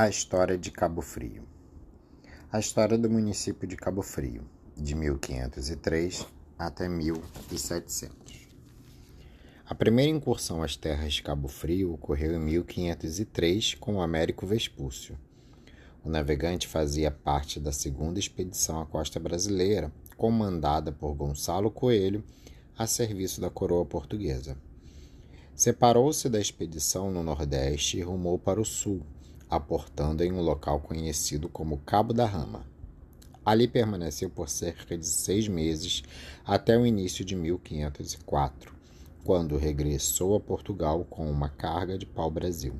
A história de Cabo Frio. A história do município de Cabo Frio, de 1503 até 1700. A primeira incursão às terras de Cabo Frio ocorreu em 1503 com Américo Vespúcio. O navegante fazia parte da segunda expedição à costa brasileira, comandada por Gonçalo Coelho, a serviço da coroa portuguesa. Separou-se da expedição no Nordeste e rumou para o Sul, aportando em um local conhecido como Cabo da Rama. Ali permaneceu por cerca de seis meses até o início de 1504, quando regressou a Portugal com uma carga de pau-brasil.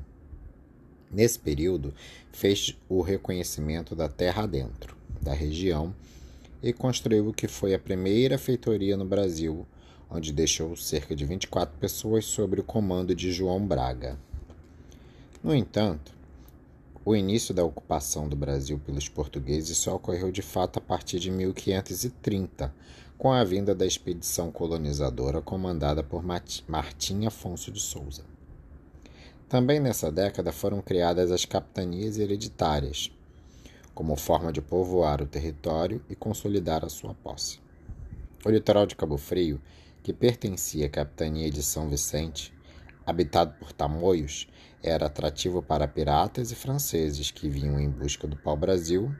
Nesse período, fez o reconhecimento da terra adentro, da região, e construiu o que foi a primeira feitoria no Brasil, onde deixou cerca de 24 pessoas sob o comando de João Braga. No entanto, o início da ocupação do Brasil pelos portugueses só ocorreu de fato a partir de 1530, com a vinda da expedição colonizadora comandada por Martim Afonso de Souza. Também nessa década foram criadas as capitanias hereditárias, como forma de povoar o território e consolidar a sua posse. O litoral de Cabo Frio, que pertencia à capitania de São Vicente, habitado por tamoios, era atrativo para piratas e franceses que vinham em busca do pau-brasil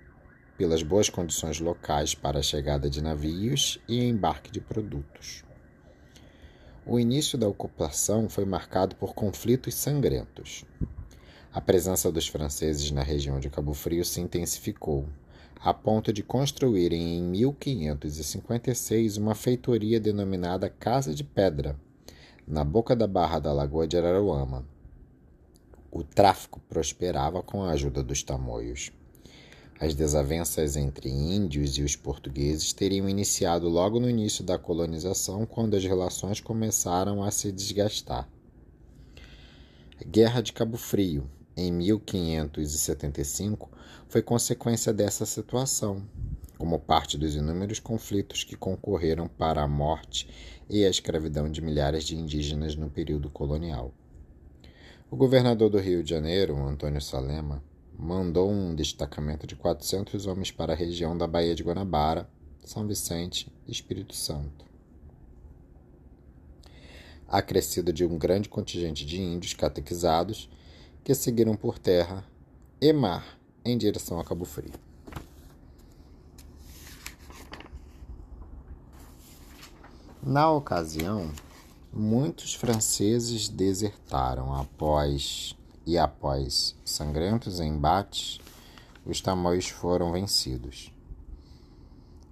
pelas boas condições locais para a chegada de navios e embarque de produtos. O início da ocupação foi marcado por conflitos sangrentos. A presença dos franceses na região de Cabo Frio se intensificou, a ponto de construírem em 1556 uma feitoria denominada Casa de Pedra, na boca da barra da Lagoa de Araruama. O tráfico prosperava com a ajuda dos tamoios. As desavenças entre índios e os portugueses teriam iniciado logo no início da colonização, quando as relações começaram a se desgastar. Guerra de Cabo Frio, em 1575, foi consequência dessa situação, como parte dos inúmeros conflitos que concorreram para a morte e a escravidão de milhares de indígenas no período colonial. O governador do Rio de Janeiro, Antônio Salema, mandou um destacamento de 400 homens para a região da Baía de Guanabara, São Vicente e Espírito Santo. Acrescido de um grande contingente de índios catequizados que seguiram por terra e mar em direção a Cabo Frio. Na ocasião, muitos franceses desertaram após e após sangrentos embates, os tamoios foram vencidos.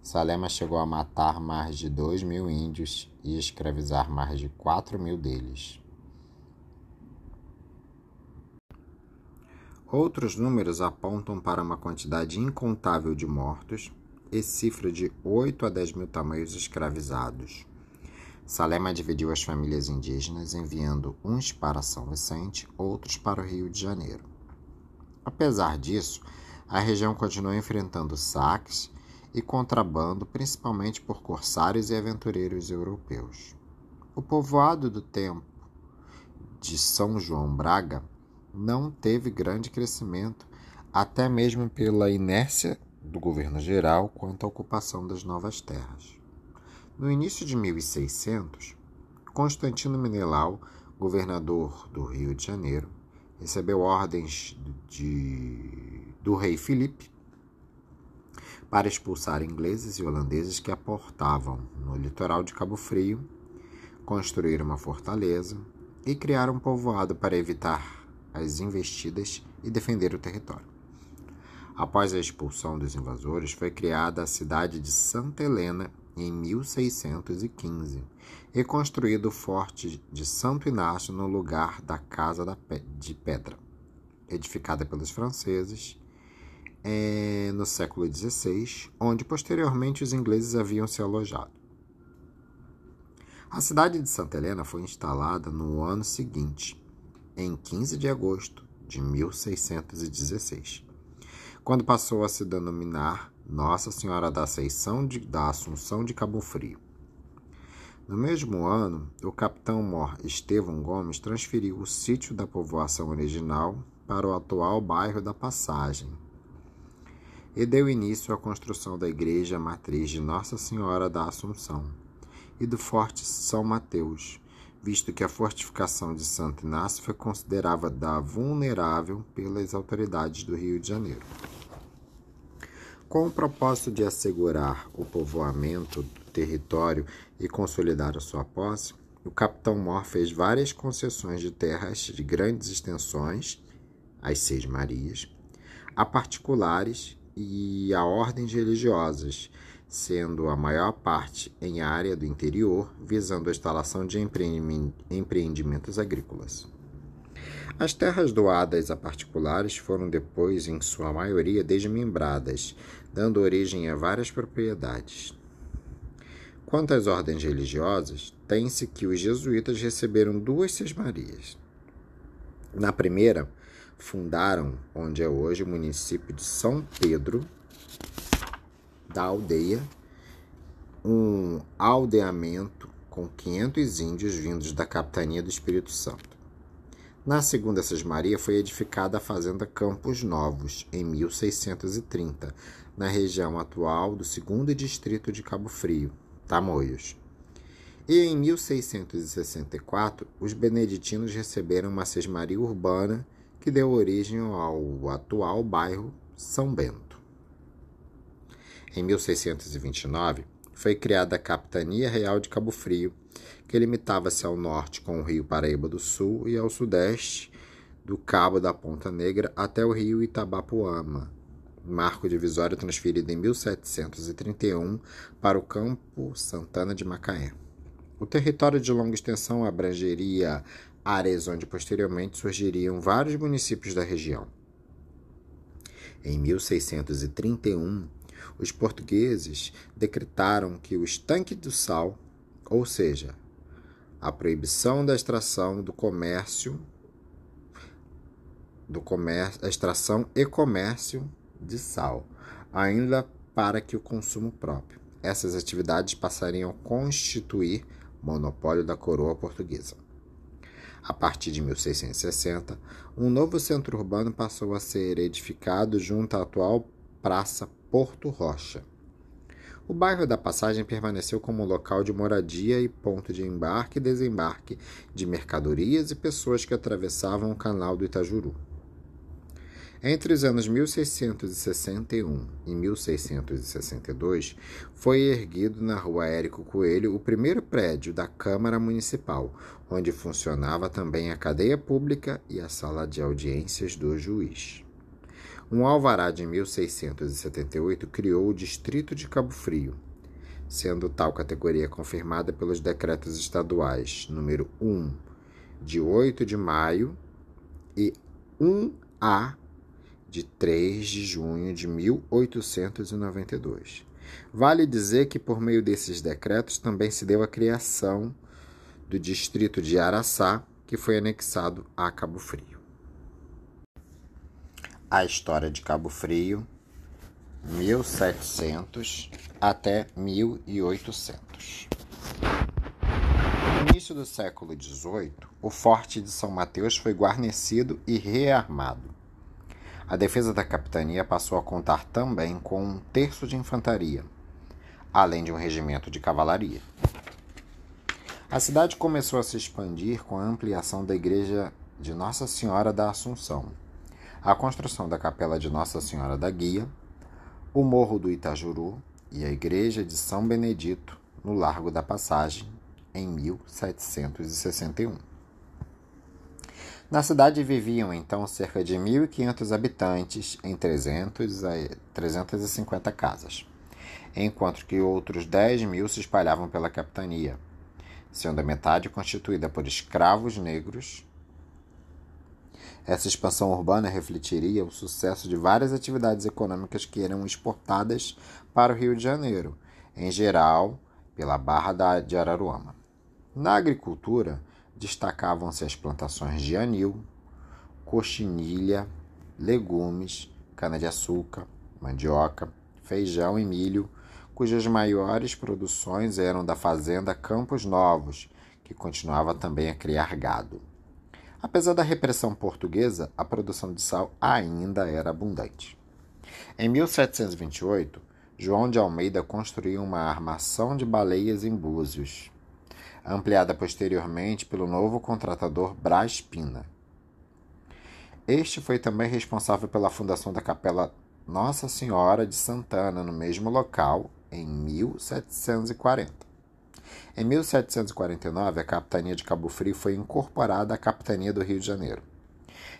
Salema chegou a matar mais de dois mil índios e escravizar mais de quatro mil deles. Outros números apontam para uma quantidade incontável de mortos e cifra de 8 a 10 mil tamanhos escravizados. Salema dividiu as famílias indígenas, enviando uns para São Vicente, outros para o Rio de Janeiro. Apesar disso, a região continuou enfrentando saques e contrabando, principalmente por corsários e aventureiros europeus. O povoado do tempo de São João Braga não teve grande crescimento, até mesmo pela inércia do governo geral quanto à ocupação das novas terras. No início de 1600, Constantino Menelau, governador do Rio de Janeiro, recebeu ordens de, do rei Filipe para expulsar ingleses e holandeses que aportavam no litoral de Cabo Frio, construir uma fortaleza e criar um povoado para evitar as investidas e defender o território. Após a expulsão dos invasores, foi criada a cidade de Santa Helena em 1615 e construído o Forte de Santo Inácio no lugar da Casa de Pedra, edificada pelos franceses é, no século XVI, onde posteriormente os ingleses haviam se alojado. A cidade de Santa Helena foi instalada no ano seguinte, em 15 de agosto de 1616, quando passou a se denominar nossa Senhora da Ascensão de, da Assunção de Cabo Frio. No mesmo ano, o capitão Mor Estevão Gomes transferiu o sítio da povoação original para o atual bairro da Passagem e deu início à construção da igreja matriz de Nossa Senhora da Assunção e do Forte São Mateus, visto que a fortificação de Santo Inácio foi considerada vulnerável pelas autoridades do Rio de Janeiro. Com o propósito de assegurar o povoamento do território e consolidar a sua posse, o capitão Mor fez várias concessões de terras de grandes extensões, as Seis Marias, a particulares e a ordens religiosas, sendo a maior parte em área do interior, visando a instalação de empreendimentos agrícolas. As terras doadas a particulares foram depois, em sua maioria, desmembradas, dando origem a várias propriedades. Quanto às ordens religiosas, tem-se que os jesuítas receberam duas sesmarias. Na primeira, fundaram onde é hoje o município de São Pedro, da aldeia, um aldeamento com 500 índios vindos da capitania do Espírito Santo. Na segunda Sesmaria foi edificada a fazenda Campos Novos, em 1630, na região atual do segundo distrito de Cabo Frio, Tamoios. E em 1664, os beneditinos receberam uma sesmaria urbana que deu origem ao atual bairro São Bento. Em 1629, foi criada a Capitania Real de Cabo Frio, que limitava-se ao norte com o rio Paraíba do Sul e ao sudeste do Cabo da Ponta Negra até o rio Itabapuama, marco divisório transferido em 1731 para o Campo Santana de Macaé. O território de longa extensão abrangeria áreas onde posteriormente surgiriam vários municípios da região. Em 1631, os portugueses decretaram que o estanque do sal, ou seja, a proibição da extração do comércio do comércio, a extração e comércio de sal, ainda para que o consumo próprio. Essas atividades passariam a constituir monopólio da coroa portuguesa. A partir de 1660, um novo centro urbano passou a ser edificado junto à atual Praça Porto Rocha. O bairro da Passagem permaneceu como local de moradia e ponto de embarque e desembarque de mercadorias e pessoas que atravessavam o canal do Itajuru. Entre os anos 1661 e 1662, foi erguido na rua Érico Coelho o primeiro prédio da Câmara Municipal, onde funcionava também a cadeia pública e a sala de audiências do juiz. Um alvará de 1678 criou o Distrito de Cabo Frio, sendo tal categoria confirmada pelos decretos estaduais número 1 de 8 de maio e 1A de 3 de junho de 1892. Vale dizer que por meio desses decretos também se deu a criação do distrito de Araçá, que foi anexado a Cabo Frio. A História de Cabo Frio, 1700 até 1800. No início do século XVIII, o Forte de São Mateus foi guarnecido e rearmado. A defesa da capitania passou a contar também com um terço de infantaria, além de um regimento de cavalaria. A cidade começou a se expandir com a ampliação da igreja de Nossa Senhora da Assunção a construção da Capela de Nossa Senhora da Guia, o Morro do Itajuru e a Igreja de São Benedito, no Largo da Passagem, em 1761. Na cidade viviam então cerca de 1.500 habitantes em 300 a 350 casas, enquanto que outros 10 mil se espalhavam pela capitania, sendo a metade constituída por escravos negros essa expansão urbana refletiria o sucesso de várias atividades econômicas que eram exportadas para o Rio de Janeiro, em geral pela Barra de Araruama. Na agricultura, destacavam-se as plantações de anil, coxinilha, legumes, cana-de-açúcar, mandioca, feijão e milho, cujas maiores produções eram da fazenda Campos Novos, que continuava também a criar gado. Apesar da repressão portuguesa, a produção de sal ainda era abundante. Em 1728, João de Almeida construiu uma armação de baleias em Búzios, ampliada posteriormente pelo novo contratador Brás Pina. Este foi também responsável pela fundação da Capela Nossa Senhora de Santana no mesmo local em 1740. Em 1749, a capitania de Cabo Frio foi incorporada à capitania do Rio de Janeiro.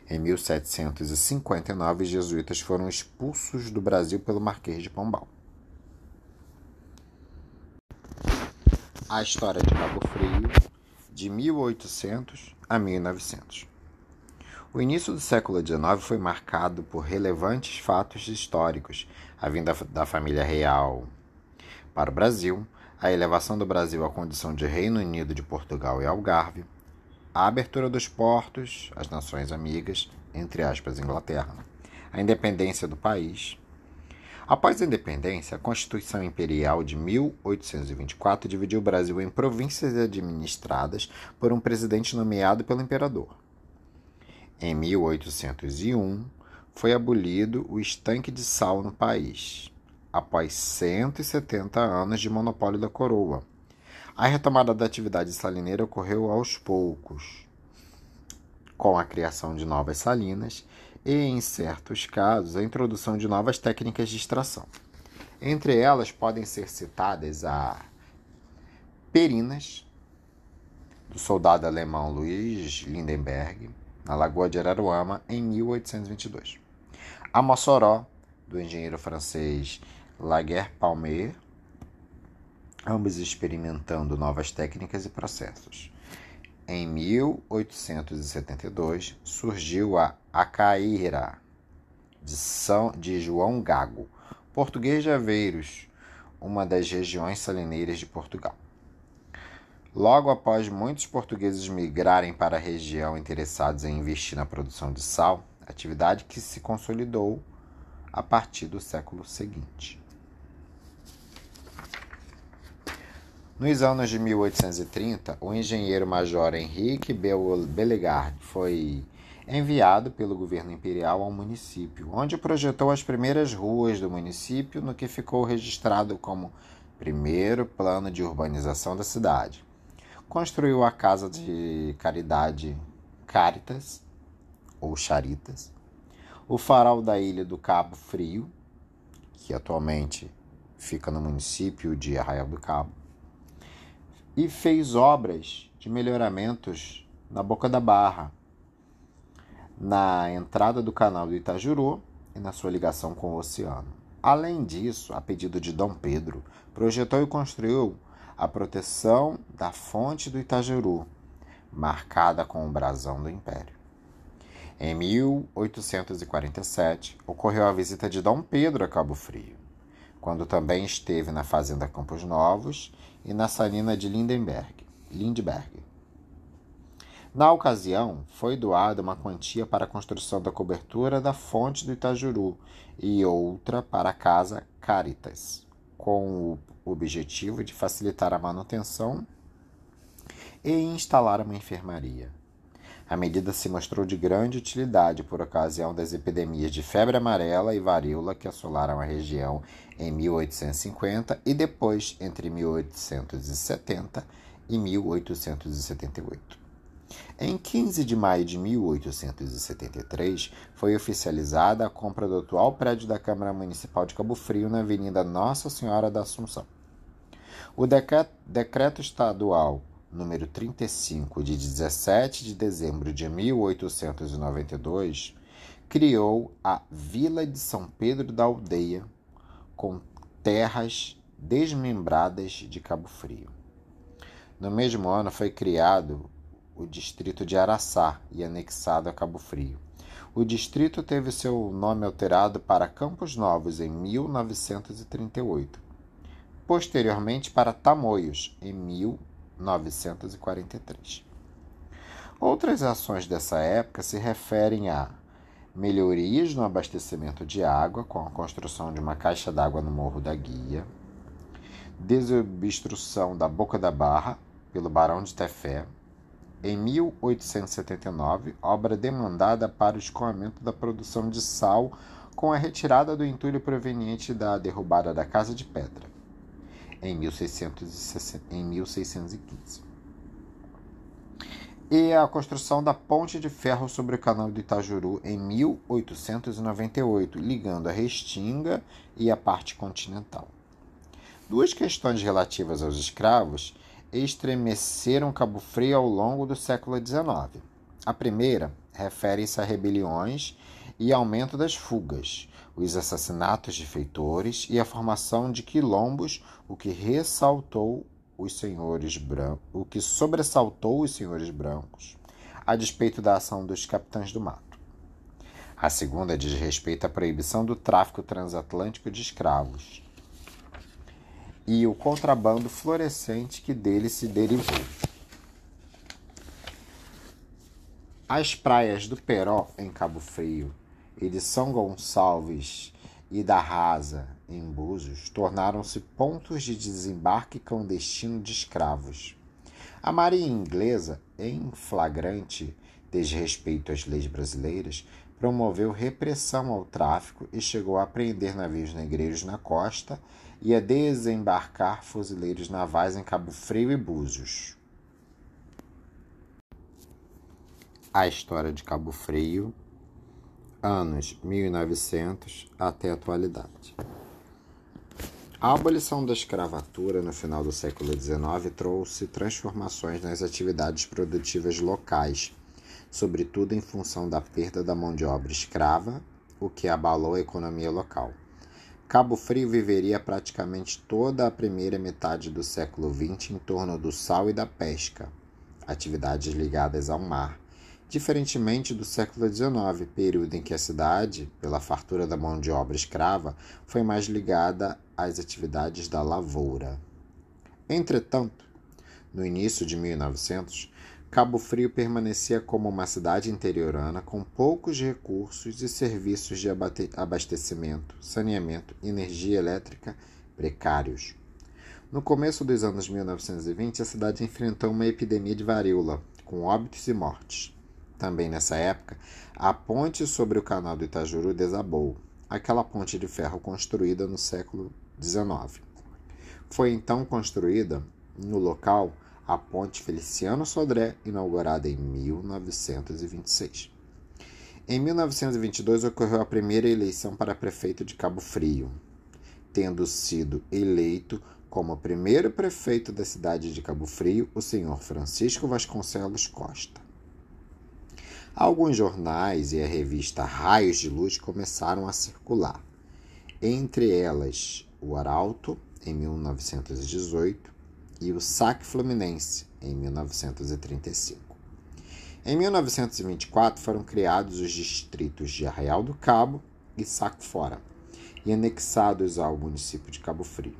Em 1759, os jesuítas foram expulsos do Brasil pelo Marquês de Pombal. A história de Cabo Frio, de 1800 a 1900. O início do século XIX foi marcado por relevantes fatos históricos, a vinda da família real para o Brasil, a elevação do Brasil à condição de Reino Unido de Portugal e Algarve, a abertura dos portos às nações amigas, entre aspas, Inglaterra, a independência do país. Após a independência, a Constituição Imperial de 1824 dividiu o Brasil em províncias administradas por um presidente nomeado pelo imperador. Em 1801, foi abolido o estanque de sal no país, após 170 anos de monopólio da coroa. A retomada da atividade salineira ocorreu aos poucos, com a criação de novas salinas e, em certos casos, a introdução de novas técnicas de extração. Entre elas podem ser citadas a perinas, do soldado alemão Luiz Lindenberg, na Lagoa de Araruama, em 1822. A Mossoró, do engenheiro francês Laguerre Palmer, ambos experimentando novas técnicas e processos. Em 1872 surgiu a Acaíra de, São, de João Gago, português de Aveiros, uma das regiões salineiras de Portugal. Logo após muitos portugueses migrarem para a região interessados em investir na produção de sal, atividade que se consolidou a partir do século seguinte. Nos anos de 1830, o engenheiro-major Henrique Bellegarde foi enviado pelo governo imperial ao município, onde projetou as primeiras ruas do município, no que ficou registrado como primeiro plano de urbanização da cidade. Construiu a casa de caridade Caritas, ou Charitas, o farol da ilha do Cabo Frio, que atualmente fica no município de Arraial do Cabo, e fez obras de melhoramentos na Boca da Barra, na entrada do canal do Itajuru e na sua ligação com o oceano. Além disso, a pedido de Dom Pedro, projetou e construiu a proteção da fonte do Itajuru, marcada com o brasão do Império. Em 1847, ocorreu a visita de Dom Pedro a Cabo Frio, quando também esteve na Fazenda Campos Novos e na salina de Lindenberg, Lindbergh. Na ocasião, foi doada uma quantia para a construção da cobertura da fonte do Itajuru e outra para a Casa Caritas, com o objetivo de facilitar a manutenção e instalar uma enfermaria. A medida se mostrou de grande utilidade por ocasião das epidemias de febre amarela e varíola que assolaram a região em 1850 e depois entre 1870 e 1878. Em 15 de maio de 1873, foi oficializada a compra do atual prédio da Câmara Municipal de Cabo Frio na Avenida Nossa Senhora da Assunção. O decreto estadual número 35 de 17 de dezembro de 1892 criou a Vila de São Pedro da Aldeia com terras desmembradas de Cabo Frio. No mesmo ano foi criado o distrito de Araçá e anexado a Cabo Frio. O distrito teve seu nome alterado para Campos Novos em 1938 posteriormente para Tamoios, em 1943. Outras ações dessa época se referem a melhorias no abastecimento de água, com a construção de uma caixa d'água no Morro da Guia, desobstrução da Boca da Barra pelo Barão de Tefé, em 1879, obra demandada para o escoamento da produção de sal com a retirada do entulho proveniente da derrubada da Casa de Pedra, em, 1660, em 1615. E a construção da ponte de ferro sobre o canal do Itajuru em 1898, ligando a Restinga e a parte continental. Duas questões relativas aos escravos estremeceram Cabo Frio ao longo do século XIX. A primeira refere-se a rebeliões e aumento das fugas, os assassinatos de feitores e a formação de quilombos, o que ressaltou os senhores brancos, o que sobressaltou os senhores brancos, a despeito da ação dos capitães do mato. A segunda diz respeito à proibição do tráfico transatlântico de escravos, e o contrabando florescente que dele se derivou. As praias do Peró, em Cabo Frio, e de São Gonçalves e da Rasa, em Búzios, tornaram-se pontos de desembarque clandestino de escravos. A marinha inglesa, em flagrante desrespeito às leis brasileiras, promoveu repressão ao tráfico e chegou a prender navios negreiros na costa e a desembarcar fuzileiros navais em Cabo Frio e Búzios. A história de Cabo Frio, anos 1900 até a atualidade. A abolição da escravatura no final do século XIX trouxe transformações nas atividades produtivas locais, sobretudo em função da perda da mão de obra escrava, o que abalou a economia local. Cabo Frio viveria praticamente toda a primeira metade do século XX em torno do sal e da pesca, atividades ligadas ao mar, diferentemente do século XIX, período em que a cidade, pela fartura da mão de obra escrava, foi mais ligada às atividades da lavoura. Entretanto, no início de 1900, Cabo Frio permanecia como uma cidade interiorana com poucos recursos e serviços de abastecimento, saneamento e energia elétrica precários. No começo dos anos 1920, a cidade enfrentou uma epidemia de varíola, com óbitos e mortes. Também nessa época, a ponte sobre o canal do Itajuru desabou, aquela ponte de ferro construída no século XIX. Foi então construída no local a Ponte Feliciano Sodré, inaugurada em 1926. Em 1922 ocorreu a primeira eleição para prefeito de Cabo Frio, tendo sido eleito como primeiro prefeito da cidade de Cabo Frio o senhor Francisco Vasconcelos Costa. Alguns jornais e a revista Raios de Luz começaram a circular, entre elas o Arauto, em 1918, e o Saque Fluminense, em 1935. Em 1924 foram criados os distritos de Arraial do Cabo e Saco Fora, e anexados ao município de Cabo Frio.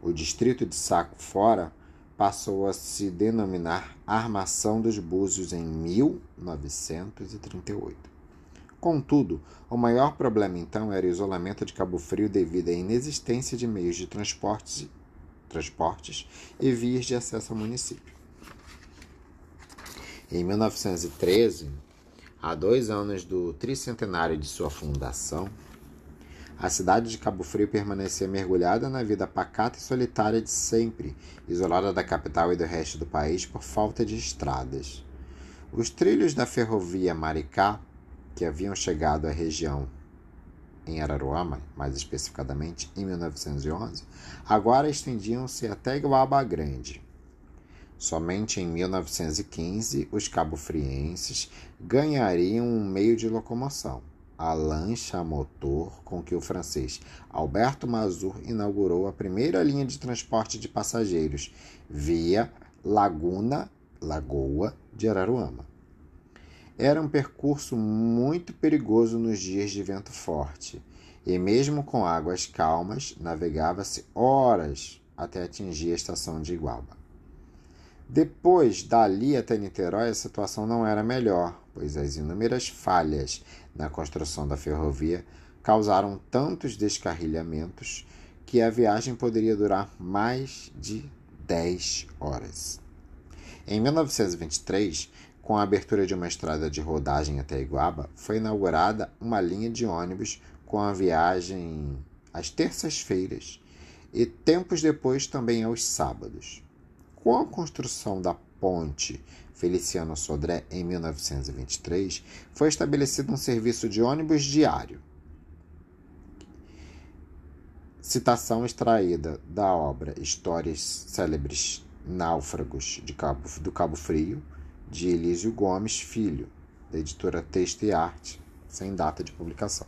O distrito de Saco Fora passou a se denominar Armação dos Búzios em 1938. Contudo, o maior problema então era o isolamento de Cabo Frio devido à inexistência de meios de transporte transportes e vias de acesso ao município. Em 1913, há dois anos do tricentenário de sua fundação, a cidade de Cabo Frio permanecia mergulhada na vida pacata e solitária de sempre, isolada da capital e do resto do país por falta de estradas. Os trilhos da ferrovia Maricá, que haviam chegado à região em Araruama, mais especificadamente em 1911, agora estendiam-se até Iguaba Grande. Somente em 1915 os cabo-frienses ganhariam um meio de locomoção, a lancha a motor com que o francês Alberto Mazur inaugurou a primeira linha de transporte de passageiros via Laguna Lagoa de Araruama. Era um percurso muito perigoso nos dias de vento forte, e mesmo com águas calmas, navegava-se horas até atingir a estação de Iguaba. Depois, dali até Niterói, a situação não era melhor, pois as inúmeras falhas na construção da ferrovia causaram tantos descarrilhamentos que a viagem poderia durar mais de 10 horas. Em 1923, com a abertura de uma estrada de rodagem até Iguaba, foi inaugurada uma linha de ônibus com a viagem às terças-feiras e tempos depois também aos sábados. Com a construção da ponte Feliciano Sodré em 1923, foi estabelecido um serviço de ônibus diário. Citação extraída da obra Histórias Célebres Náufragos de Cabo, do Cabo Frio, de Elísio Gomes Filho, da editora Texto e Arte, sem data de publicação.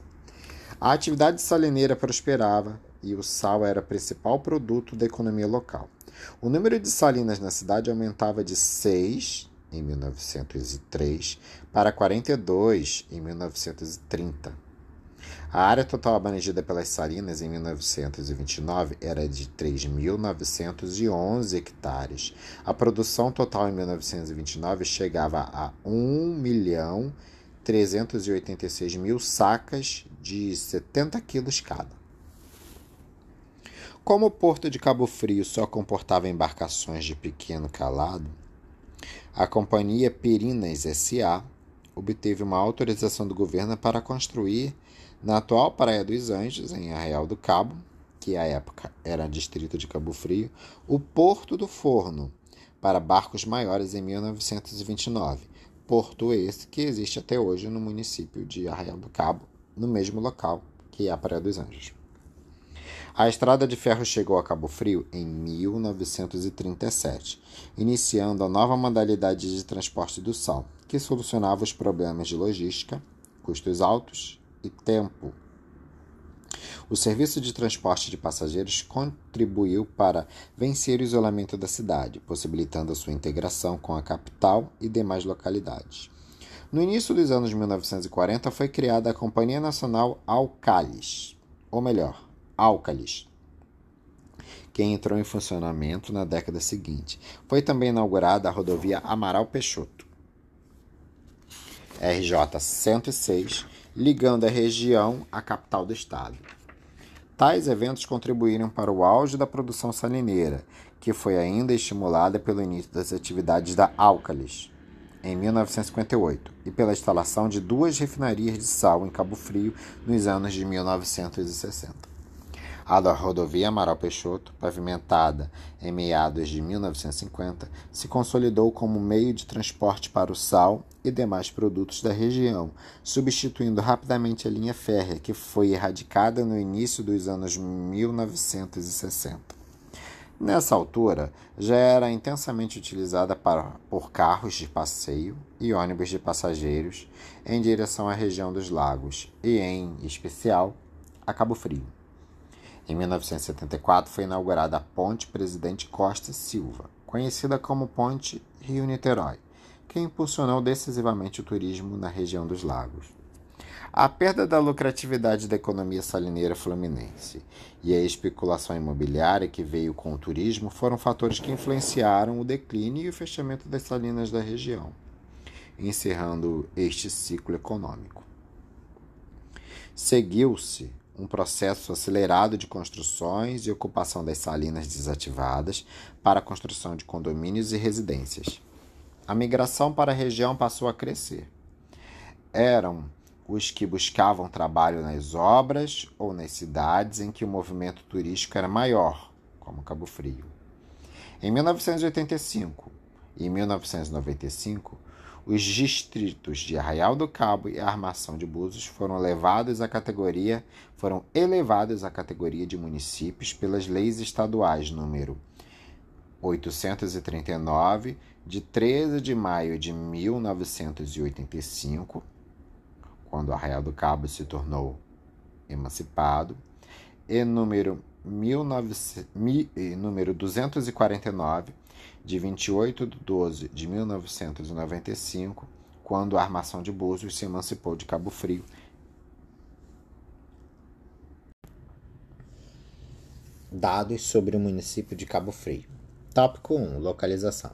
A atividade salineira prosperava e o sal era principal produto da economia local. O número de salinas na cidade aumentava de 6 em 1903 para 42 em 1930 a área total abrangida pelas salinas em 1929 era de 3.911 hectares. A produção total em 1929 chegava a 1.386.000 mil sacas de 70 quilos cada. Como o porto de Cabo Frio só comportava embarcações de pequeno calado, a companhia Perinas SA obteve uma autorização do governo para construir na atual Praia dos Anjos, em Arraial do Cabo, que à época era distrito de Cabo Frio, o Porto do Forno, para barcos maiores em 1929. Porto esse que existe até hoje no município de Arraial do Cabo, no mesmo local que a Praia dos Anjos. A estrada de ferro chegou a Cabo Frio em 1937, iniciando a nova modalidade de transporte do sal, que solucionava os problemas de logística, custos altos e tempo. O serviço de transporte de passageiros contribuiu para vencer o isolamento da cidade, possibilitando a sua integração com a capital e demais localidades. No início dos anos 1940 foi criada a Companhia Nacional Alcalis, ou melhor, Alcalis, que entrou em funcionamento na década seguinte. Foi também inaugurada a rodovia Amaral Peixoto, RJ 106, ligando a região à capital do estado. Tais eventos contribuíram para o auge da produção salineira, que foi ainda estimulada pelo início das atividades da Álcalis, em 1958, e pela instalação de duas refinarias de sal em Cabo Frio nos anos de 1960. A da rodovia Amaral Peixoto, pavimentada em meados de 1950, se consolidou como meio de transporte para o sal e demais produtos da região, substituindo rapidamente a linha férrea, que foi erradicada no início dos anos 1960. Nessa altura, já era intensamente utilizada para, por carros de passeio e ônibus de passageiros em direção à região dos lagos e, em especial, a Cabo Frio. Em 1974 foi inaugurada a Ponte Presidente Costa Silva, conhecida como Ponte Rio-Niterói, que impulsionou decisivamente o turismo na região dos lagos. A perda da lucratividade da economia salineira fluminense e a especulação imobiliária que veio com o turismo foram fatores que influenciaram o declínio e o fechamento das salinas da região, encerrando este ciclo econômico. Seguiu-se um processo acelerado de construções e ocupação das salinas desativadas para a construção de condomínios e residências. A migração para a região passou a crescer. Eram os que buscavam trabalho nas obras ou nas cidades em que o movimento turístico era maior, como Cabo Frio. Em 1985 e 1995, os distritos de Arraial do Cabo e Armação de Búzios foram levados à categoria foram elevados à categoria de municípios pelas leis estaduais número 839 de 13 de maio de 1985, quando Arraial do Cabo se tornou emancipado, e número 19, número 249 de 28 de 12 de 1995, quando a armação de Búzios se emancipou de Cabo Frio. Dados sobre o município de Cabo Frio. Tópico 1: Localização.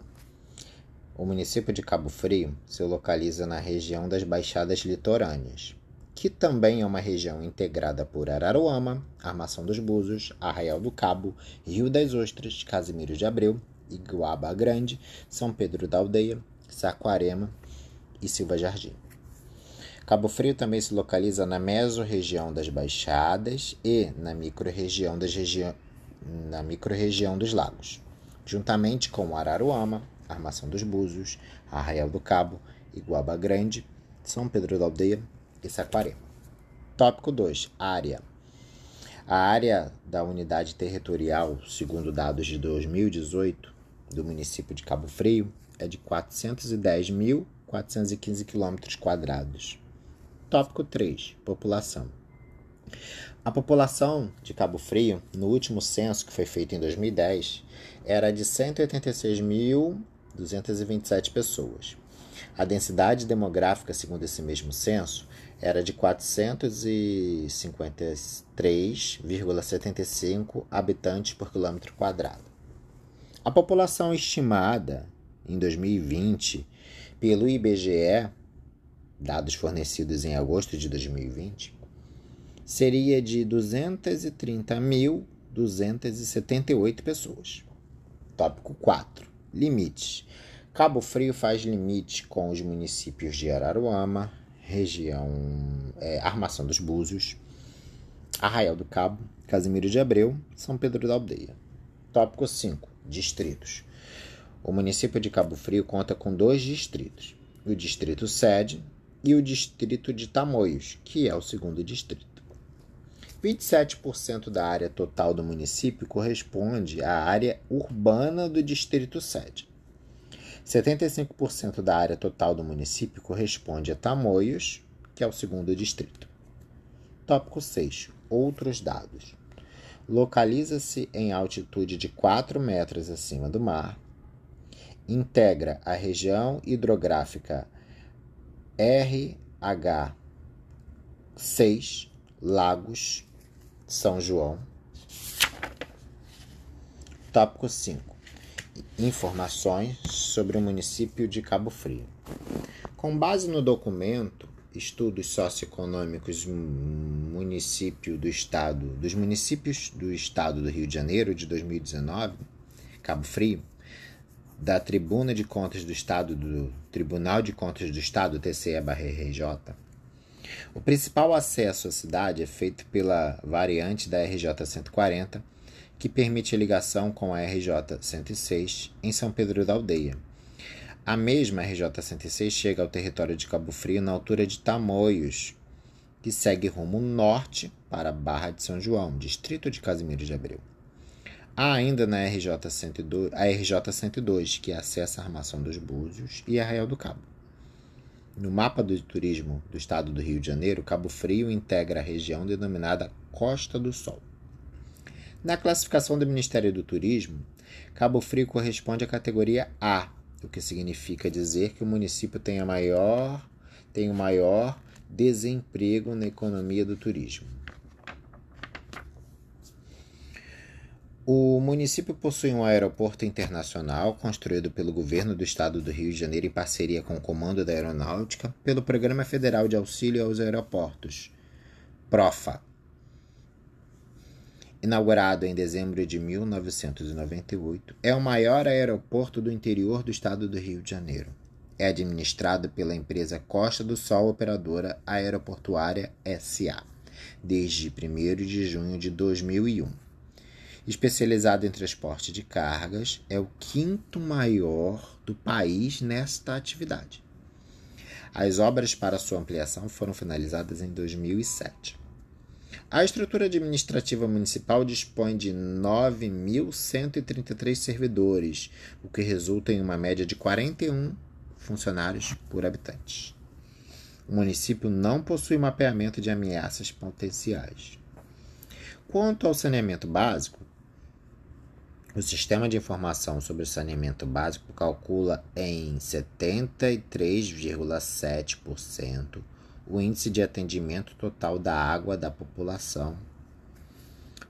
O município de Cabo Frio se localiza na região das Baixadas Litorâneas, que também é uma região integrada por Araruama, Armação dos Búzios, Arraial do Cabo, Rio das Ostras, Casimiro de Abreu Iguaba Grande, São Pedro da Aldeia, Saquarema e Silva Jardim. Cabo Frio também se localiza na mesorregião das Baixadas e na microrregião, regi na microrregião dos Lagos, juntamente com Araruama, Armação dos Búzios, Arraial do Cabo, Iguaba Grande, São Pedro da Aldeia e Saquarema. Tópico 2. Área. A área da unidade territorial, segundo dados de 2018, do município de Cabo Frio, é de 410.415 km. Tópico 3. População. A população de Cabo Frio, no último censo que foi feito em 2010, era de 186.227 pessoas. A densidade demográfica, segundo esse mesmo censo, era de 453,75 habitantes por quilômetro quadrado. A população estimada em 2020 pelo IBGE, dados fornecidos em agosto de 2020, seria de 230.278 pessoas. Tópico 4. Limites. Cabo Frio faz limite com os municípios de Araruama, região é, Armação dos Búzios, Arraial do Cabo, Casimiro de Abreu, São Pedro da Aldeia. Tópico 5. Distritos. O município de Cabo Frio conta com dois distritos: o distrito sede e o distrito de Tamoios, que é o segundo distrito. 27% da área total do município corresponde à área urbana do distrito sede. 75% da área total do município corresponde a Tamoios, que é o segundo distrito. Tópico 6. Outros dados. Localiza-se em altitude de 4 metros acima do mar. Integra a região hidrográfica RH6, Lagos, São João. Tópico 5 informações sobre o município de Cabo Frio. Com base no documento Estudos Socioeconômicos Município do Estado, dos Municípios do Estado do Rio de Janeiro de 2019, Cabo Frio, da Tribuna de Contas do Estado do Tribunal de Contas do Estado, TCE/RJ. O principal acesso à cidade é feito pela variante da RJ 140 que permite a ligação com a RJ 106 em São Pedro da Aldeia. A mesma RJ 106 chega ao território de Cabo Frio na altura de Tamoios, que segue rumo norte para Barra de São João, distrito de Casimiro de Abreu. Há ainda na RJ 102, a RJ 102, que acessa a Armação dos Búzios e Arraial do Cabo. No mapa do turismo do estado do Rio de Janeiro, Cabo Frio integra a região denominada Costa do Sol. Na classificação do Ministério do Turismo, Cabo Frio corresponde à categoria A, o que significa dizer que o município tem, a maior, tem o maior desemprego na economia do turismo. O município possui um aeroporto internacional construído pelo governo do estado do Rio de Janeiro em parceria com o Comando da Aeronáutica pelo Programa Federal de Auxílio aos Aeroportos, PROFA, inaugurado em dezembro de 1998, é o maior aeroporto do interior do estado do Rio de Janeiro. É administrado pela empresa Costa do Sol Operadora Aeroportuária SA, desde 1 de junho de 2001. Especializado em transporte de cargas, é o quinto maior do país nesta atividade. As obras para sua ampliação foram finalizadas em 2007. A estrutura administrativa municipal dispõe de 9.133 servidores, o que resulta em uma média de 41 funcionários por habitante. O município não possui mapeamento de ameaças potenciais. Quanto ao saneamento básico, o Sistema de Informação sobre o Saneamento Básico calcula em 73,7% o índice de atendimento total da água da população,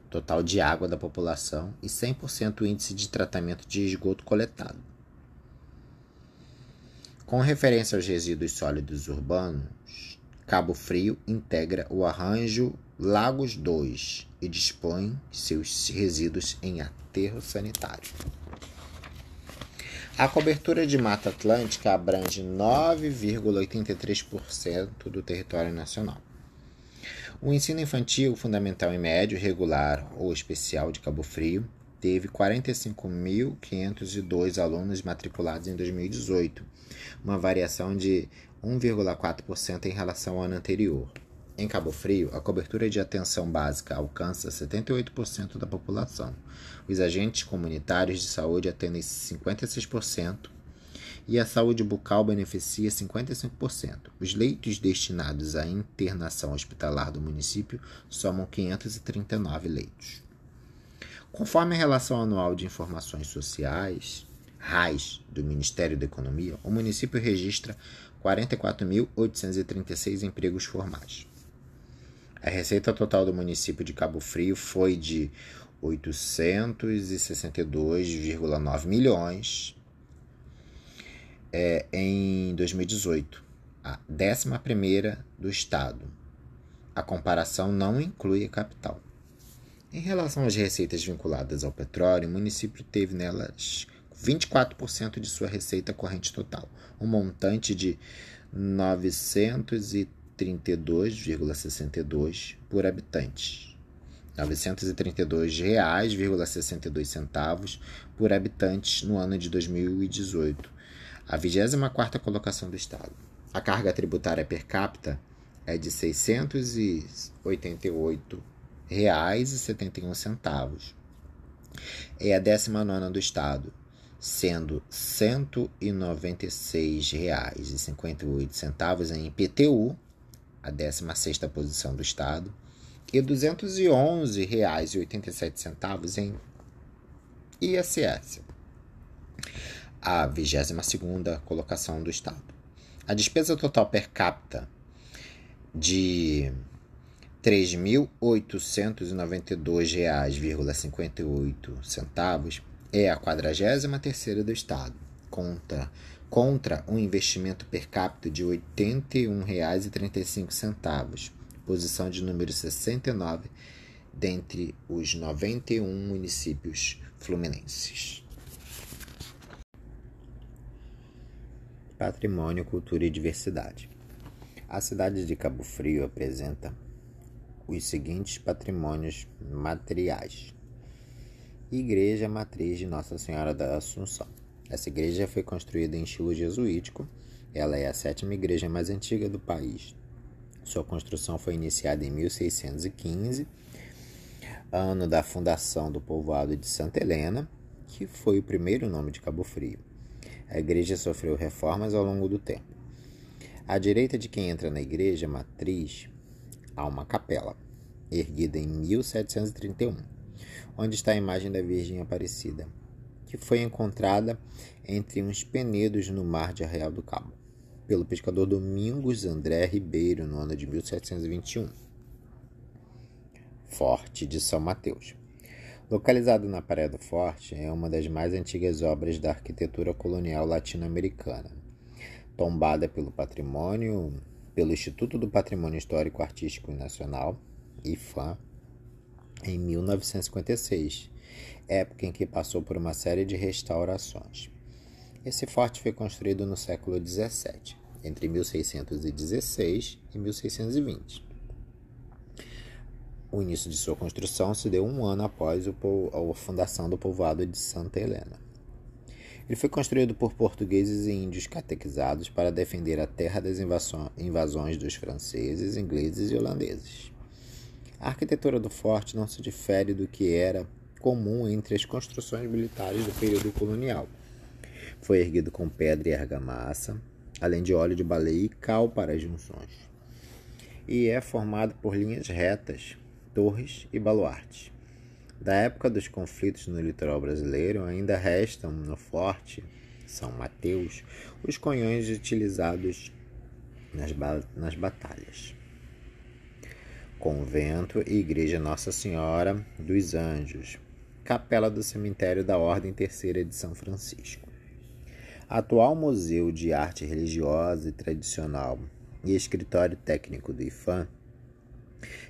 total de água da população e 100% o índice de tratamento de esgoto coletado. Com referência aos resíduos sólidos urbanos, Cabo Frio integra o arranjo Lagos 2 e dispõe seus resíduos em aterro sanitário. A cobertura de Mata Atlântica abrange 9,83% do território nacional. O ensino infantil, fundamental e médio, regular ou especial de Cabo Frio teve 45.502 alunos matriculados em 2018, uma variação de 1,4% em relação ao ano anterior. Em Cabo Frio, a cobertura de atenção básica alcança 78% da população. Os agentes comunitários de saúde atendem 56% e a saúde bucal beneficia 55%. Os leitos destinados à internação hospitalar do município somam 539 leitos. Conforme a Relação Anual de Informações Sociais, RAIS, do Ministério da Economia, o município registra 44.836 empregos formais. A receita total do município de Cabo Frio foi de 862,9 milhões é, em 2018, a 11 do estado. A comparação não inclui a capital. Em relação às receitas vinculadas ao petróleo, o município teve nelas 24% de sua receita corrente total, um montante de 930 932,62 por habitante. R$ 932,62 por habitante no ano de 2018, a 24ª colocação do estado. A carga tributária per capita é de R$ 688,71. É a 19ª do estado, sendo R$ 196,58 em IPTU a 16ª posição do estado, e R$ 211,87 em ISS, a 22ª colocação do estado. A despesa total per capita de R$ 3.892,58 é a 43ª do estado, conta contra um investimento per capita de R$ 81,35, posição de número 69 dentre os 91 municípios fluminenses. Patrimônio, cultura e diversidade. A cidade de Cabo Frio apresenta os seguintes patrimônios materiais: Igreja Matriz de Nossa Senhora da Assunção essa igreja foi construída em estilo jesuítico. Ela é a sétima igreja mais antiga do país. Sua construção foi iniciada em 1615, ano da fundação do povoado de Santa Helena, que foi o primeiro nome de Cabo Frio. A igreja sofreu reformas ao longo do tempo. À direita de quem entra na igreja matriz há uma capela, erguida em 1731, onde está a imagem da Virgem Aparecida, que foi encontrada entre uns penedos no mar de Arraial do Cabo, pelo pescador Domingos André Ribeiro, no ano de 1721. Forte de São Mateus. Localizado na Praia do Forte, é uma das mais antigas obras da arquitetura colonial latino-americana. Tombada pelo patrimônio, pelo Instituto do Patrimônio Histórico Artístico Nacional, IFAM, em 1956 época em que passou por uma série de restaurações. Esse forte foi construído no século XVII, entre 1616 e 1620. O início de sua construção se deu um ano após a fundação do povoado de Santa Helena. Ele foi construído por portugueses e índios catequizados para defender a terra das invasões dos franceses, ingleses e holandeses. A arquitetura do forte não se difere do que era comum entre as construções militares do período colonial. Foi erguido com pedra e argamassa, além de óleo de baleia e cal para as junções. E é formado por linhas retas, torres e baluartes. Da época dos conflitos no litoral brasileiro, ainda restam no forte São Mateus os conhões utilizados nas, ba nas batalhas. Convento e Igreja Nossa Senhora dos Anjos, capela do cemitério da Ordem Terceira de São Francisco. Atual Museu de Arte Religiosa e Tradicional e escritório técnico do IFAM,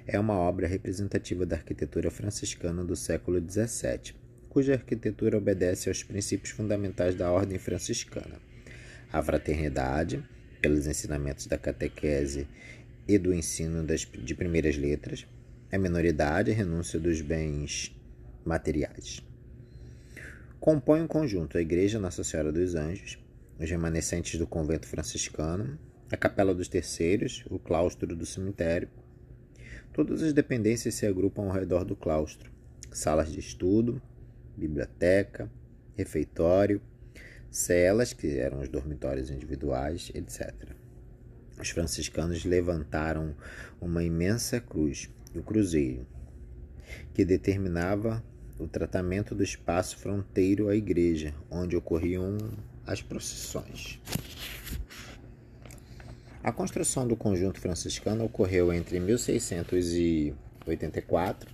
é uma obra representativa da arquitetura franciscana do século XVII, cuja arquitetura obedece aos princípios fundamentais da ordem franciscana: a fraternidade, pelos ensinamentos da catequese e do ensino das, de primeiras letras, a minoridade e renúncia dos bens materiais. Compõe o um conjunto a Igreja Nossa Senhora dos Anjos, os remanescentes do convento franciscano, a Capela dos Terceiros, o claustro do cemitério. Todas as dependências se agrupam ao redor do claustro: salas de estudo, biblioteca, refeitório, celas, que eram os dormitórios individuais, etc. Os franciscanos levantaram uma imensa cruz, o cruzeiro, que determinava o tratamento do espaço fronteiro à igreja, onde ocorriam as procissões. A construção do conjunto franciscano ocorreu entre 1684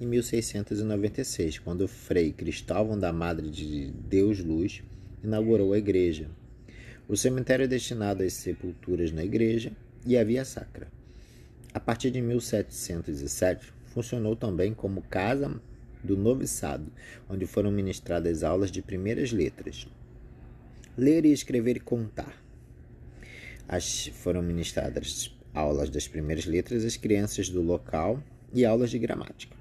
e 1696, quando o frei Cristóvão da Madre de Deus Luz inaugurou a igreja, o cemitério destinado às sepulturas na igreja e a via sacra. A partir de 1707, funcionou também como casa do noviçado, onde foram ministradas aulas de primeiras letras. Ler e escrever e contar. As, foram ministradas aulas das primeiras letras às crianças do local e aulas de gramática.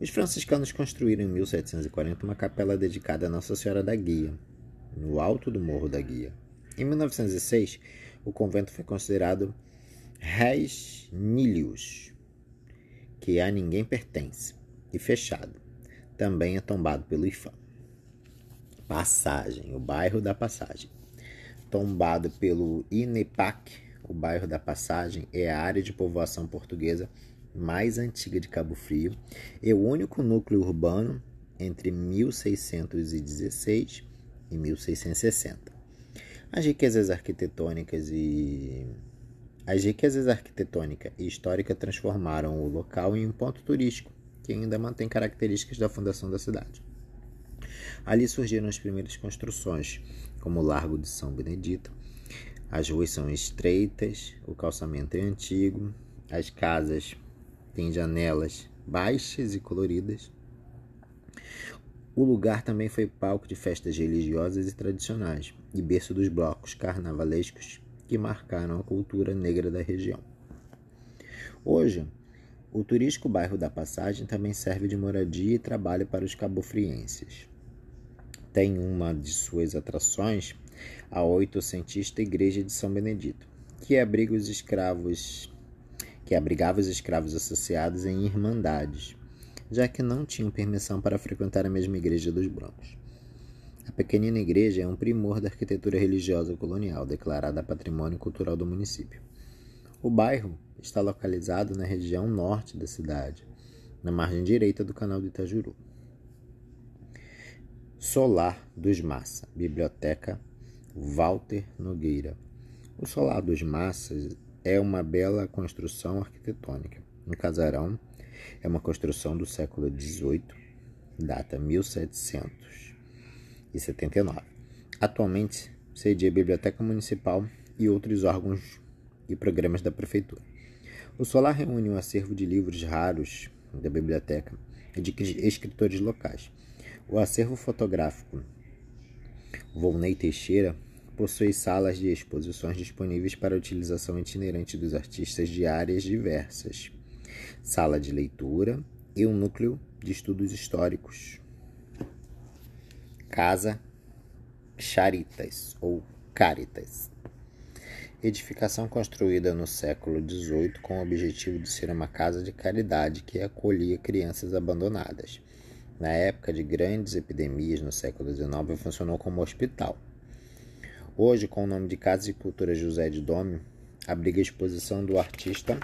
Os franciscanos construíram em 1740 uma capela dedicada a Nossa Senhora da Guia, no alto do Morro da Guia. Em 1906, o convento foi considerado res nihilius, que a ninguém pertence, e fechado. Também é tombado pelo IFAM. Passagem, o bairro da Passagem. Tombado pelo INEPAC, o bairro da Passagem é a área de povoação portuguesa mais antiga de Cabo Frio e o único núcleo urbano entre 1616 e 1660. As riquezas arquitetônicas e as riquezas arquitetônica e histórica transformaram o local em um ponto turístico que ainda mantém características da fundação da cidade. Ali surgiram as primeiras construções, como o Largo de São Benedito. As ruas são estreitas, o calçamento é antigo, as casas têm janelas baixas e coloridas. O lugar também foi palco de festas religiosas e tradicionais e berço dos blocos carnavalescos que marcaram a cultura negra da região. Hoje, o turístico bairro da Passagem também serve de moradia e trabalho para os cabofrienses. Tem uma de suas atrações a oitocentista Igreja de São Benedito, que abriga os escravos que abrigava os escravos associados em irmandades, já que não tinham permissão para frequentar a mesma igreja dos brancos. A pequenina igreja é um primor da arquitetura religiosa colonial, declarada Patrimônio Cultural do município. O bairro está localizado na região norte da cidade, na margem direita do canal do Itajuru. Solar dos Massa, Biblioteca Walter Nogueira. O Solar dos Massas é uma bela construção arquitetônica. Um casarão é uma construção do século XVIII, data 1779. Atualmente cedia a Biblioteca Municipal e outros órgãos e programas da Prefeitura. O Solar reúne um acervo de livros raros da biblioteca e de escritores locais. O acervo fotográfico Volney Teixeira possui salas de exposições disponíveis para utilização itinerante dos artistas de áreas diversas, sala de leitura e um núcleo de estudos históricos. Casa Charitas ou Caritas edificação construída no século XVIII com o objetivo de ser uma casa de caridade que acolhia crianças abandonadas. Na época de grandes epidemias no século XIX, funcionou como hospital. Hoje, com o nome de Casa de Cultura José de Dome, abriga a exposição do artista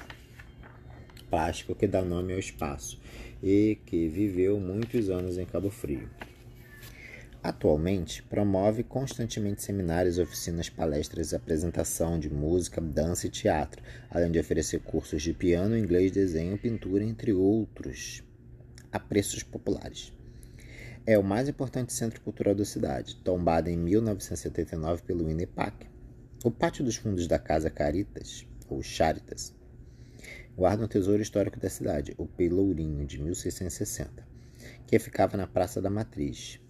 plástico que dá nome ao espaço e que viveu muitos anos em Cabo Frio. Atualmente, promove constantemente seminários, oficinas, palestras, apresentação de música, dança e teatro, além de oferecer cursos de piano, inglês, desenho, pintura, entre outros, a preços populares. É o mais importante centro cultural da cidade, tombado em 1979 pelo INEPAC. O pátio dos fundos da Casa Caritas, ou Charitas, guarda um tesouro histórico da cidade, o Pelourinho, de 1660 que ficava na Praça da Matriz,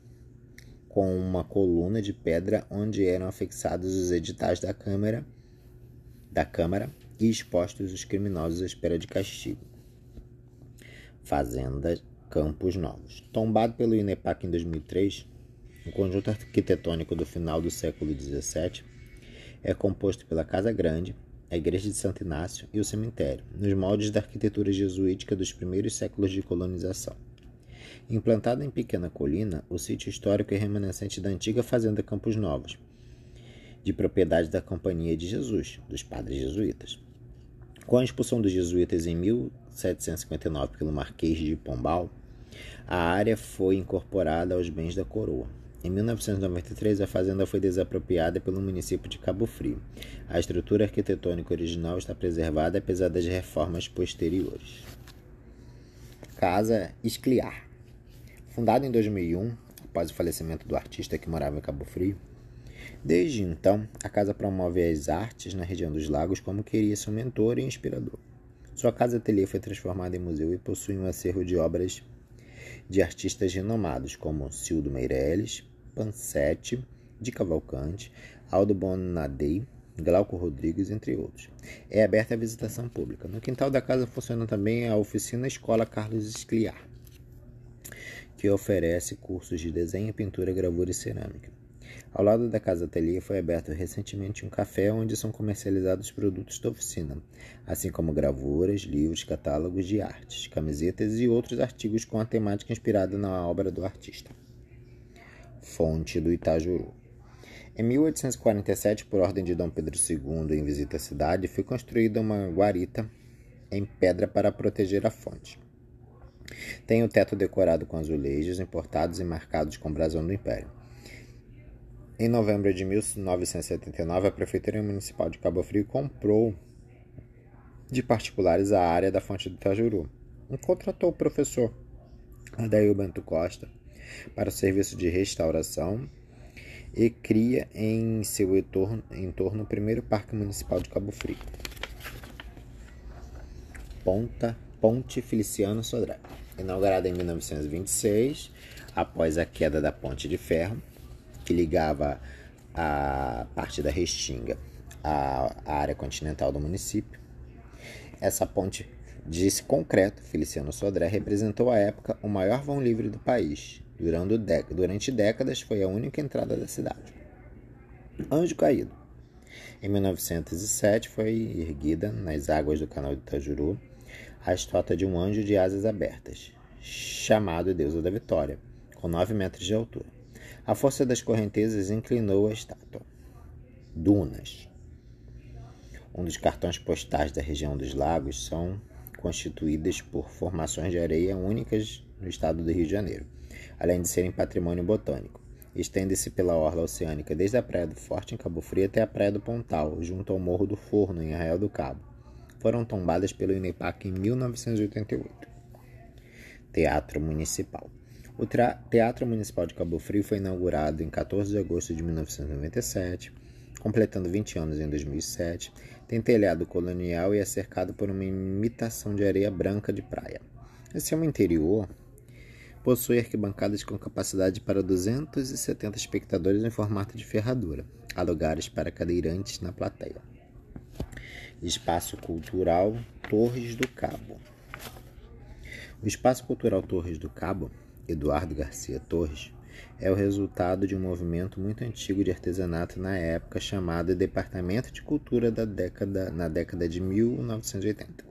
com uma coluna de pedra onde eram afixados os editais da Câmara, da Câmara e expostos os criminosos à espera de castigo. Fazenda Campos Novos. Tombado pelo INEPAC em 2003, o conjunto arquitetônico do final do século XVII é composto pela Casa Grande, a Igreja de Santo Inácio e o cemitério, nos moldes da arquitetura jesuítica dos primeiros séculos de colonização. Implantado em pequena colina, o sítio histórico é remanescente da antiga Fazenda Campos Novos, de propriedade da Companhia de Jesus, dos padres jesuítas. Com a expulsão dos jesuítas em 1759 pelo Marquês de Pombal, a área foi incorporada aos bens da coroa. Em 1993, a fazenda foi desapropriada pelo município de Cabo Frio. A estrutura arquitetônica original está preservada apesar das reformas posteriores. Casa Escliar. Fundada em 2001, após o falecimento do artista que morava em Cabo Frio, desde então, a casa promove as artes na região dos lagos como queria seu mentor e inspirador. Sua casa ateliê foi transformada em museu e possui um acervo de obras de artistas renomados como Cildo Meirelles, Pansete, de Cavalcante, Aldo Bonadei, Glauco Rodrigues, entre outros. É aberta à visitação pública. No quintal da casa funciona também a oficina Escola Carlos Escliar, que oferece cursos de desenho, pintura, gravura e cerâmica. Ao lado da casa ateliê foi aberto recentemente um café onde são comercializados produtos da oficina, assim como gravuras, livros, catálogos de artes, camisetas e outros artigos com a temática inspirada na obra do artista fonte do Itajuru. Em 1847, por ordem de Dom Pedro II em visita à cidade, foi construída uma guarita em pedra para proteger a fonte. Tem o teto decorado com azulejos importados e marcados com brasão do Império. Em novembro de 1979, a Prefeitura Municipal de Cabo Frio comprou de particulares a área da fonte do Itajuru e contratou o professor Adail Bento Costa para o serviço de restauração e cria em seu entorno, entorno o primeiro Parque Municipal de Cabo Frio. Ponta, Ponte Feliciano Sodré. Inaugurada em 1926, após a queda da ponte de ferro, que ligava a parte da Restinga à área continental do município. Essa ponte de concreto, Feliciano Sodré representou à época o maior vão livre do país Durante décadas foi a única entrada da cidade. Anjo Caído. Em 1907 foi erguida nas águas do canal de Itajuru a estátua de um anjo de asas abertas, chamado Deusa da Vitória, com 9 metros de altura. A força das correntezas inclinou a estátua. Dunas. Um dos cartões postais da região dos lagos são constituídas por formações de areia únicas no estado do Rio de Janeiro além de serem patrimônio botânico. Estende-se pela orla oceânica desde a Praia do Forte, em Cabo Frio, até a Praia do Pontal, junto ao Morro do Forno, em Arraial do Cabo. Foram tombadas pelo INEPAC em 1988. Teatro Municipal. O Teatro Municipal de Cabo Frio foi inaugurado em 14 de agosto de 1997, completando 20 anos em 2007. Tem telhado colonial e é cercado por uma imitação de areia branca de praia. Esse é o interior Possui arquibancadas com capacidade para 270 espectadores em formato de ferradura. Há lugares para cadeirantes na plateia. Espaço Cultural Torres do Cabo. O Espaço Cultural Torres do Cabo, Eduardo Garcia Torres, é o resultado de um movimento muito antigo de artesanato na época chamado Departamento de Cultura da década, na década de 1980.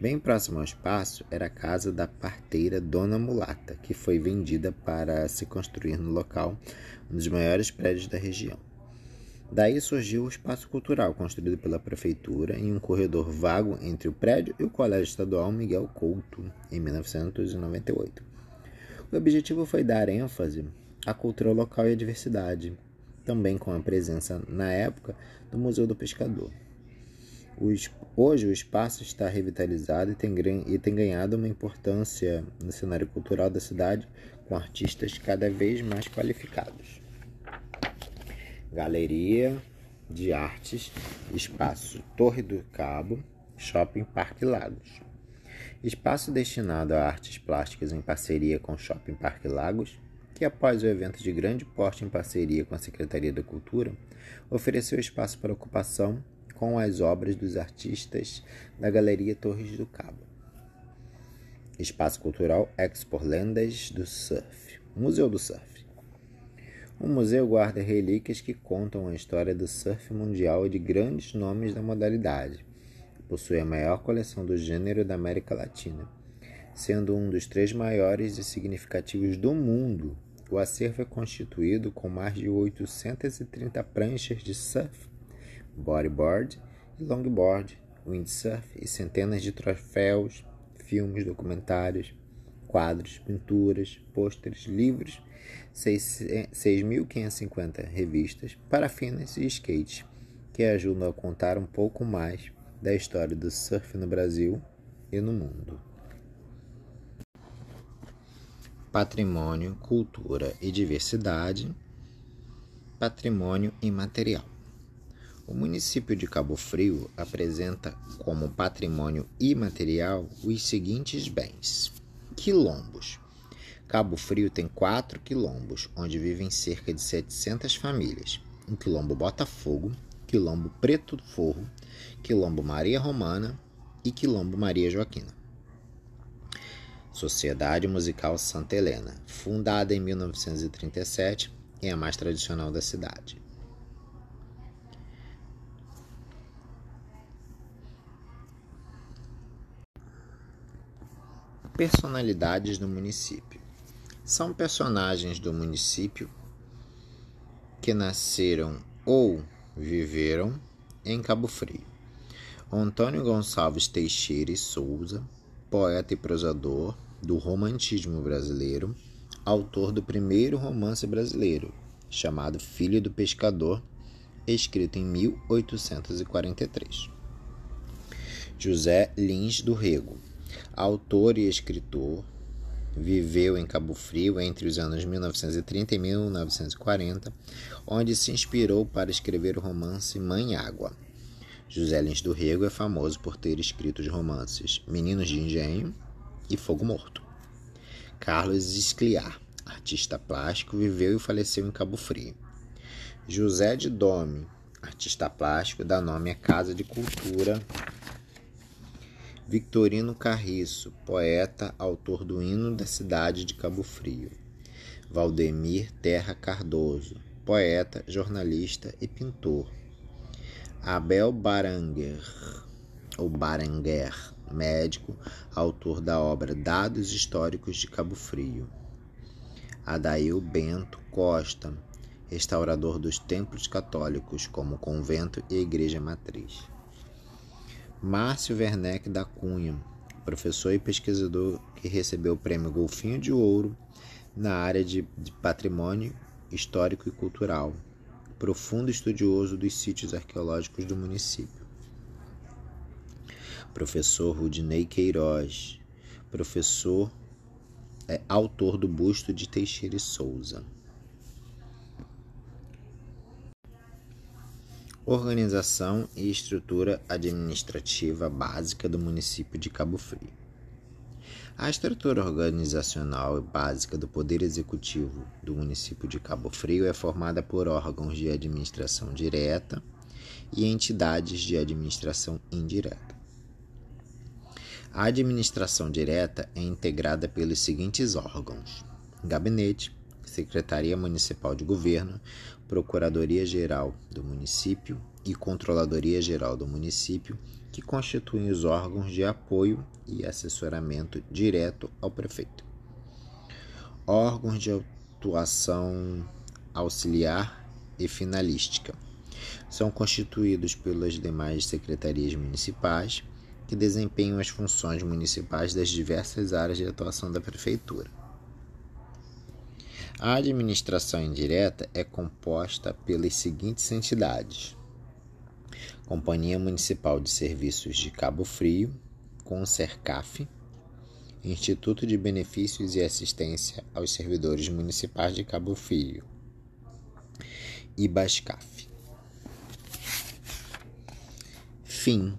Bem próximo ao espaço era a casa da parteira Dona Mulata, que foi vendida para se construir no local um dos maiores prédios da região. Daí surgiu o espaço cultural, construído pela prefeitura em um corredor vago entre o prédio e o Colégio Estadual Miguel Couto, em 1998. O objetivo foi dar ênfase à cultura local e à diversidade, também com a presença, na época, do Museu do Pescador. Hoje o espaço está revitalizado e tem, ganhado uma importância no cenário cultural da cidade, com artistas cada vez mais qualificados. Galeria de Artes, Espaço Torre do Cabo, Shopping Parque Lagos. Espaço destinado a artes plásticas em parceria com o Shopping Parque Lagos, que após o evento de grande porte em parceria com a Secretaria da Cultura, ofereceu espaço para ocupação com as obras dos artistas da Galeria Torres do Cabo. Espaço Cultural Expo Lendas do Surf, Museu do Surf. O museu guarda relíquias que contam a história do surf mundial e de grandes nomes da modalidade. Possui a maior coleção do gênero da América Latina, sendo um dos três maiores e significativos do mundo. O acervo é constituído com mais de 830 pranchas de surf, bodyboard e longboard, windsurf e centenas de troféus, filmes, documentários, quadros, pinturas, pôsteres, livros, 6.550 revistas, parafinas e skates, que ajudam a contar um pouco mais da história do surf no Brasil e no mundo. Patrimônio, cultura e diversidade. Patrimônio imaterial. O município de Cabo Frio apresenta como patrimônio imaterial os seguintes bens: quilombos. Cabo Frio tem quatro quilombos, onde vivem cerca de 700 famílias: o Quilombo Botafogo, Quilombo Preto Forro, Quilombo Maria Romana e Quilombo Maria Joaquina. Sociedade Musical Santa Helena, fundada em 1937, é a mais tradicional da cidade. Personalidades do município. São personagens do município que nasceram ou viveram em Cabo Frio. Antônio Gonçalves Teixeira e Souza, poeta e prosador do romantismo brasileiro, autor do primeiro romance brasileiro, chamado Filho do Pescador, escrito em 1843. José Lins do Rego, autor e escritor, viveu em Cabo Frio entre os anos 1930 e 1940, onde se inspirou para escrever o romance Mãe Água. José Lins do Rego é famoso por ter escrito os romances Meninos de Engenho e Fogo Morto. Carlos Escliar, artista plástico, viveu e faleceu em Cabo Frio. José de Dome, artista plástico, dá nome à Casa de Cultura Victorino Carriço, poeta, autor do hino da cidade de Cabo Frio. Valdemir Terra Cardoso, poeta, jornalista e pintor. Abel Baranguer, ou Baranguer, médico, autor da obra Dados Históricos de Cabo Frio. Adail Bento Costa, restaurador dos templos católicos como convento e igreja matriz. Márcio Werneck da Cunha, professor e pesquisador que recebeu o prêmio Golfinho de Ouro na área de, patrimônio histórico e cultural, profundo estudioso dos sítios arqueológicos do município. Professor Rudinei Queiroz, professor é, autor do busto de Teixeira e Souza. Organização e estrutura administrativa básica do município de Cabo Frio. A estrutura organizacional básica do Poder Executivo do município de Cabo Frio é formada por órgãos de administração direta e entidades de administração indireta. A administração direta é integrada pelos seguintes órgãos: Gabinete, Secretaria Municipal de Governo, Procuradoria-Geral do Município e Controladoria-Geral do Município, que constituem os órgãos de apoio e assessoramento direto ao prefeito. Órgãos de atuação auxiliar e finalística são constituídos pelas demais secretarias municipais que desempenham as funções municipais das diversas áreas de atuação da prefeitura. A administração indireta é composta pelas seguintes entidades: Companhia Municipal de Serviços de Cabo Frio, CONSERCAF, Instituto de Benefícios e Assistência aos Servidores Municipais de Cabo Frio, IBASCAF. Fim